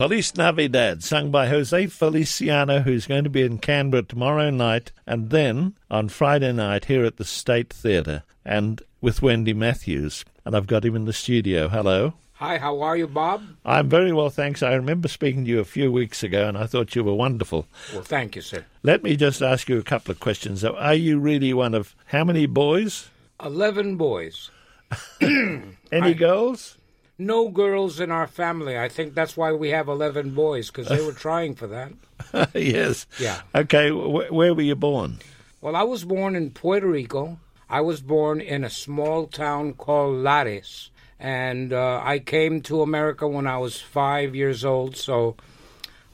Feliz Navidad, sung by Jose Feliciano, who's going to be in Canberra tomorrow night, and then on Friday night here at the State Theatre, and with Wendy Matthews. And I've got him in the studio. Hello. Hi, how are you, Bob? I'm very well, thanks. I remember speaking to you a few weeks ago, and I thought you were wonderful. Well, thank you, sir. Let me just ask you a couple of questions. Are you really one of how many boys? Eleven boys. Any I- girls? No girls in our family. I think that's why we have 11 boys, because they were trying for that. yes. Yeah. Okay, wh- where were you born? Well, I was born in Puerto Rico. I was born in a small town called Lares. And uh, I came to America when I was five years old, so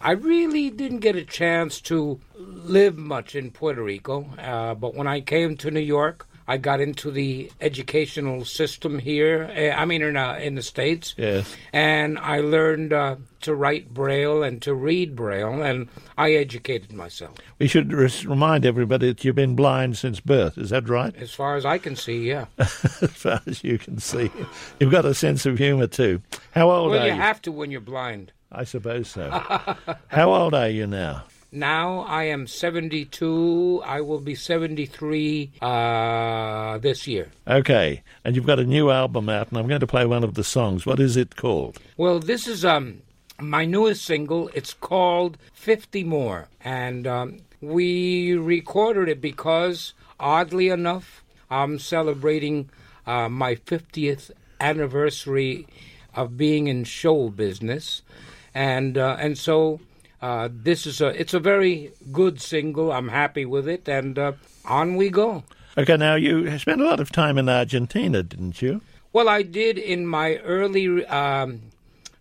I really didn't get a chance to live much in Puerto Rico. Uh, but when I came to New York, I got into the educational system here. eh, I mean, in, uh, in the States. Yes. And I learned uh, to write Braille and to read Braille, and I educated myself. We should res- remind everybody that you've been blind since birth. Is that right? As far as I can see, yeah. as far as you can see. You've got a sense of humour too. How old Well, are you Well, you? have to when you're blind. I suppose so. How old are you now? Now I am 72. I will be 73 uh, this year. Okay, and you've got a new album out, and I'm going to play one of the songs. What is it called? Well, this is um my newest single. It's called 50 More. And um, we recorded it because, oddly enough, I'm celebrating uh, my 50th anniversary of being in show business. And, uh, and so uh, this is a, it's a very good single. I'm happy with it. And uh, on we go. Okay, now you spent a lot of time in Argentina, didn't you? Well, I did in my early um,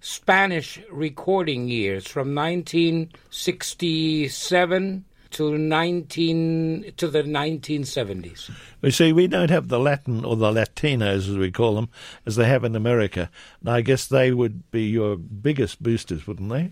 Spanish recording years from 1967 to 19 to the 1970s. You see, we don't have the Latin or the Latinos, as we call them, as they have in America. And I guess they would be your biggest boosters, wouldn't they?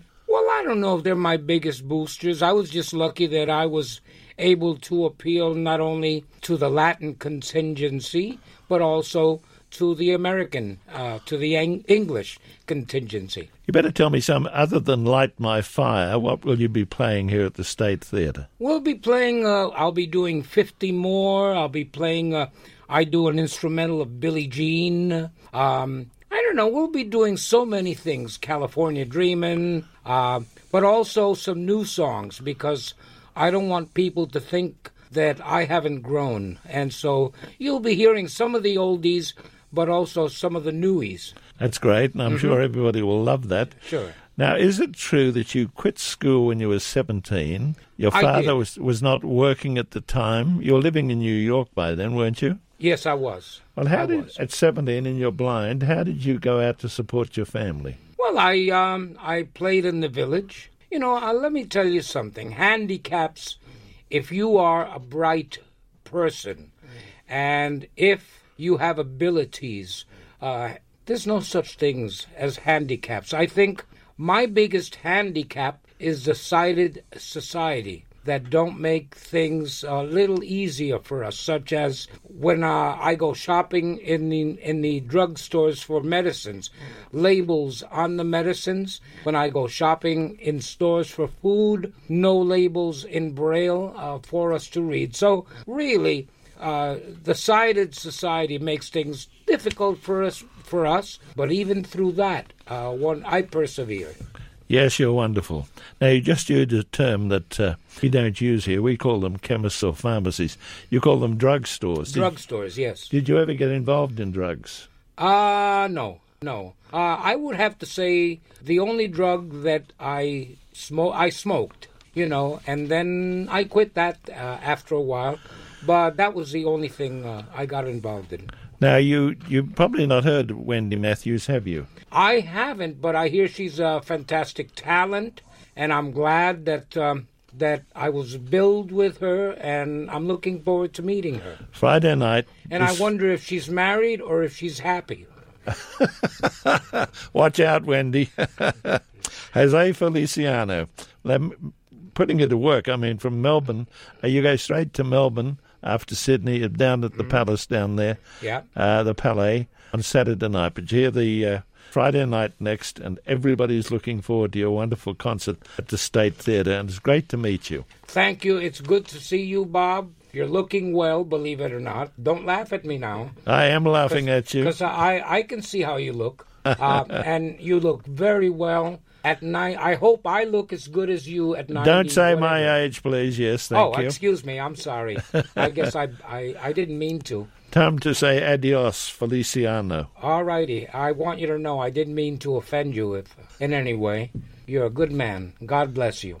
Don't know if they're my biggest boosters. I was just lucky that I was able to appeal not only to the Latin contingency, but also to the American, uh, to the Eng- English contingency. You better tell me some other than Light My Fire. What will you be playing here at the State Theatre? We'll be playing, uh, I'll be doing 50 more. I'll be playing, uh, I do an instrumental of Billie Jean. Um, I don't know, we'll be doing so many things California Dreamin', uh, but also some new songs because I don't want people to think that I haven't grown. And so you'll be hearing some of the oldies, but also some of the newies. That's great, and I'm mm-hmm. sure everybody will love that. Sure. Now, is it true that you quit school when you were 17? Your father was, was not working at the time. You were living in New York by then, weren't you? Yes, I was. Well, how I did, was. at 17 and you're blind, how did you go out to support your family? Well, I um I played in the village. You know, uh, let me tell you something. Handicaps, if you are a bright person, and if you have abilities, uh, there's no such things as handicaps. I think my biggest handicap is the sighted society that don't make things a little easier for us, such as when uh, I go shopping in the in the drugstores for medicines, labels on the medicines. When I go shopping in stores for food, no labels in braille uh, for us to read. So really, uh, the sighted society makes things difficult for us for us. But even through that, uh, one I persevere. Yes, you're wonderful. Now, you just used a term that uh, we don't use here. We call them chemists or pharmacies. You call them drugstores. Drugstores, yes. did you ever get involved in drugs? Uh no, no. Uh, I would have to say the only drug that I smoke, I smoked, you know, and then I quit that uh, after a while. But that was the only thing uh, I got involved in. Now, you you've probably not heard of Wendy Matthews, have you? I haven't, but I hear she's a fantastic talent, and I'm glad that um, that I was billed with her, and I'm looking forward to meeting her. Friday night. And I wonder if she's married or if she's happy. Watch out, Wendy. Jose Feliciano. Putting it to work. I mean, from Melbourne, you go straight to Melbourne after Sydney, down at the Palace down there, Yeah. uh, the Palais, on Saturday night. But you hear the uh, Friday night next, and everybody's looking forward to your wonderful concert at the State Theatre. And it's great to meet you. Thank you. It's good to see you, Bob. You're looking well, believe it or not. Don't laugh at me now. I am laughing at you. Because I, I can see how you look. Uh, and you look very well at nine. I hope I look as good as you at 90. Don't say whatever. my age, please. Yes, thank Oh, you. excuse me. I'm sorry. I guess I, I, I didn't mean to. Time to say adios, Feliciano. All righty. I want you to know I didn't mean to offend you if, in any way. You're a good man. God bless you.